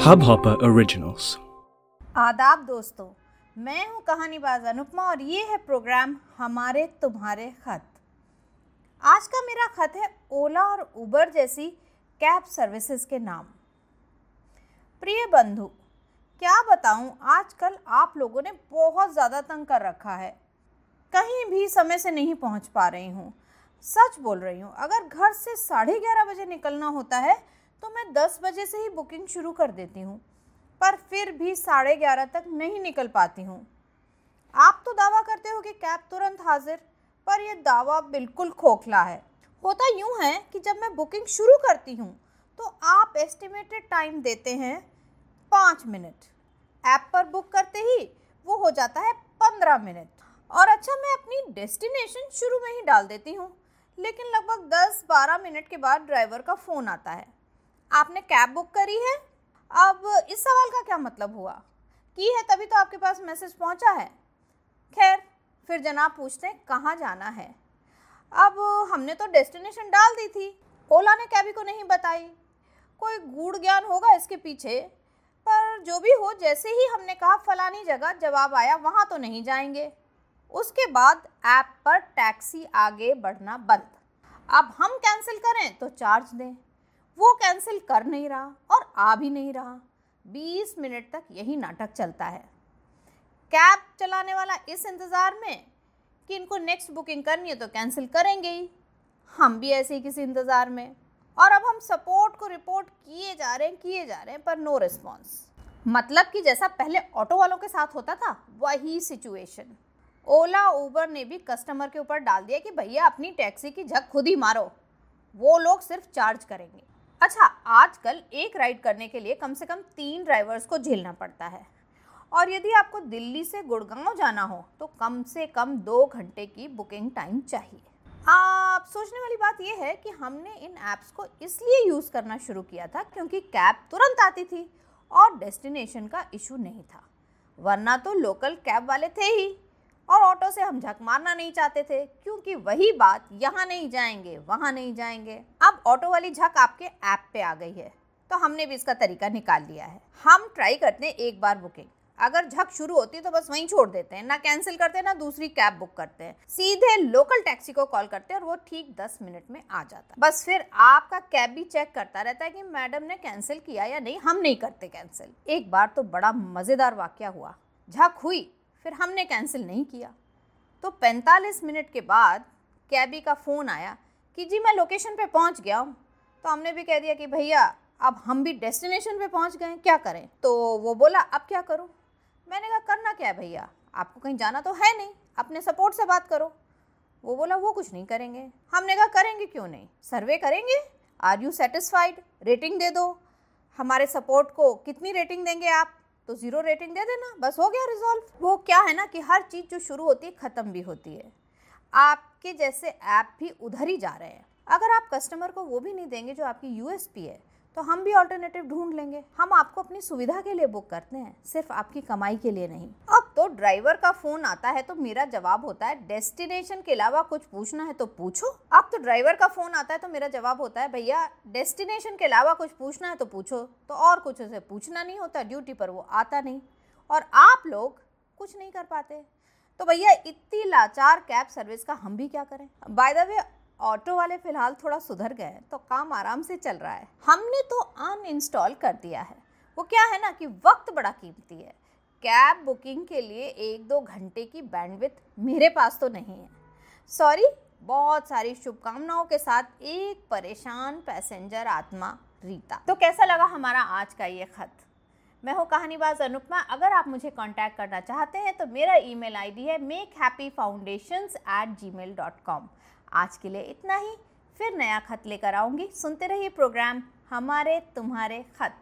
Hubhopper Originals. आदाब दोस्तों, मैं हूँ कहानीबाज अनुपमा और ये है प्रोग्राम हमारे तुम्हारे खत। आज का मेरा खत है ओला और उबर जैसी कैब सर्विसेज़ के नाम। प्रिय बंधु, क्या बताऊँ, आजकल आप लोगों ने बहुत ज़्यादा तंग कर रखा है। कहीं भी समय से नहीं पहुँच पा रही हूँ सच बोल रही हूँ, अगर घर से साढ़े ग्यारह बजे निकलना होता है तो मैं दस बजे से ही बुकिंग शुरू कर देती हूँ, पर फिर भी साढ़े ग्यारह तक नहीं निकल पाती हूँ। आप तो दावा करते हो कि कैब तुरंत हाजिर, पर यह दावा बिल्कुल खोखला है। होता यूँ है कि जब मैं बुकिंग शुरू करती हूँ तो आप एस्टिमेटेड टाइम देते हैं पाँच मिनट। ऐप पर बुक करते ही वो हो जाता है पंद्रह मिनट। और अच्छा मैं अपनी डेस्टिनेशन शुरू में ही डाल देती हूँ। लेकिन लगभग दस बारह मिनट के बाद ड्राइवर का फ़ोन आता है। आपने कैब बुक करी है? अब इस सवाल का क्या मतलब हुआ? की है तभी तो आपके पास मैसेज पहुँचा है? खैर, फिर जनाब पूछते हैं, कहाँ जाना है? अब हमने तो डेस्टिनेशन डाल दी थी। ओला ने कैबी को नहीं बताई। कोई गूढ़ ज्ञान होगा इसके पीछे। पर जो भी हो, जैसे ही हमने कहा फलानी जगह, जवाब आया, वहाँ तो नहीं जाएँगे। उसके बाद ऐप पर टैक्सी आगे बढ़ना बंद। अब हम कैंसिल करें तो चार्ज दें। वो कैंसिल कर नहीं रहा और आ भी नहीं रहा। 20 मिनट तक यही नाटक चलता है। कैब चलाने वाला इस इंतज़ार में कि इनको नेक्स्ट बुकिंग करनी है तो कैंसिल करेंगे ही। हम भी ऐसे ही किसी इंतज़ार में। और अब हम सपोर्ट को रिपोर्ट किए जा रहे हैं, किए जा रहे हैं, पर नो रिस्पॉन्स मतलब कि जैसा पहले ऑटो वालों के साथ होता था, वही सिचुएशन ओला, उबर ने भी कस्टमर के ऊपर डाल दिया कि भैया, अपनी टैक्सी की झक खुद ही मारो। वो लोग सिर्फ़ चार्ज करेंगे। अच्छा आजकल एक राइड करने के लिए कम से कम तीन ड्राइवर्स को झेलना पड़ता है। और यदि आपको दिल्ली से गुड़गांव जाना हो तो कम से कम दो घंटे की बुकिंग टाइम चाहिए। आप सोचने वाली बात यह है कि हमने इन ऐप्स को इसलिए यूज़ करना शुरू किया था क्योंकि कैब तुरंत आती थी और डेस्टिनेशन का इशू नहीं था। वरना तो लोकल कैब वाले थे ही। और ऑटो से हम झक मारना नहीं चाहते थे, क्योंकि वही बात, यहाँ नहीं जाएँगे, वहाँ नहीं जाएँगे। अब ऑटो वाली झक आपके ऐप पे आ गई है तो हमने भी इसका तरीका निकाल लिया है। हम ट्राई करते हैं एक बार बुकिंग। अगर झक शुरू होती है तो बस वहीं छोड़ देते हैं, ना कैंसिल करते हैं, ना दूसरी कैब बुक करते हैं। सीधे लोकल टैक्सी को कॉल करते हैं और वो ठीक दस मिनट में आ जाता। है बस फिर आपका कैब भी चेक करता रहता है कि मैडम ने कैंसिल किया या नहीं, हम नहीं करते कैंसिल। एक बार तो बड़ा मज़ेदार वाक्य हुआ। झक हुई फिर हमने कैंसिल नहीं किया। तो 45 मिनट के बाद कैबी का फ़ोन आया कि जी मैं लोकेशन पे पहुँच गया हूँ। तो हमने भी कह दिया कि भैया, अब हम भी डेस्टिनेशन पे पहुँच गए, क्या करें? तो वो बोला, अब क्या करूँ? मैंने कहा, करना क्या है भैया? आपको कहीं जाना तो है नहीं। अपने सपोर्ट से बात करो। वो बोला, वो कुछ नहीं करेंगे। हमने कहा, करेंगे क्यों नहीं? सर्वे करेंगे? आर यू सेटिस्फाइड रेटिंग दे दो। हमारे सपोर्ट को कितनी रेटिंग देंगे आप? तो ज़ीरो रेटिंग दे देना, बस हो गया रिजॉल्व। वो क्या है ना कि हर चीज़ जो शुरू होती है, ख़त्म भी होती है। आपके जैसे ऐप भी उधर ही जा रहे हैं। अगर आप कस्टमर को वो भी नहीं देंगे जो आपकी यूएसपी है तो हम भी ऑल्टरनेटिव ढूंढ लेंगे। हम आपको अपनी सुविधा के लिए बुक करते हैं, सिर्फ़ आपकी कमाई के लिए नहीं। अब तो ड्राइवर का फ़ोन आता है तो मेरा जवाब होता है डेस्टिनेशन के अलावा कुछ पूछना है तो पूछो। अब तो ड्राइवर का फ़ोन आता है तो मेरा जवाब होता है, भैया डेस्टिनेशन के अलावा कुछ पूछना है तो पूछो। तो और कुछ उसे पूछना नहीं होता ड्यूटी पर वो आता नहीं। और आप लोग कुछ नहीं कर पाते। तो भैया, इतनी लाचार कैब सर्विस का हम भी क्या करें? बाय द वे ऑटो वाले फ़िलहाल थोड़ा सुधर गए तो काम आराम से चल रहा है। हमने तो अनइंस्टॉल कर दिया है। वो क्या है ना कि वक्त बड़ा कीमती है। कैब बुकिंग के लिए एक दो घंटे की बैंडविथ मेरे पास तो नहीं है। सॉरी बहुत सारी शुभकामनाओं के साथ एक परेशान पैसेंजर आत्मा, रीता। तो कैसा लगा हमारा आज का ये खत? मैं हूँ कहानीबाज अनुपमा। अगर आप मुझे कांटेक्ट करना चाहते हैं तो मेरा ईमेल आईडी है make happy foundation at Gmail dot com आज के लिए इतना ही। फिर नया खत लेकर आऊँगी। सुनते रहिए प्रोग्राम हमारे तुम्हारे खत।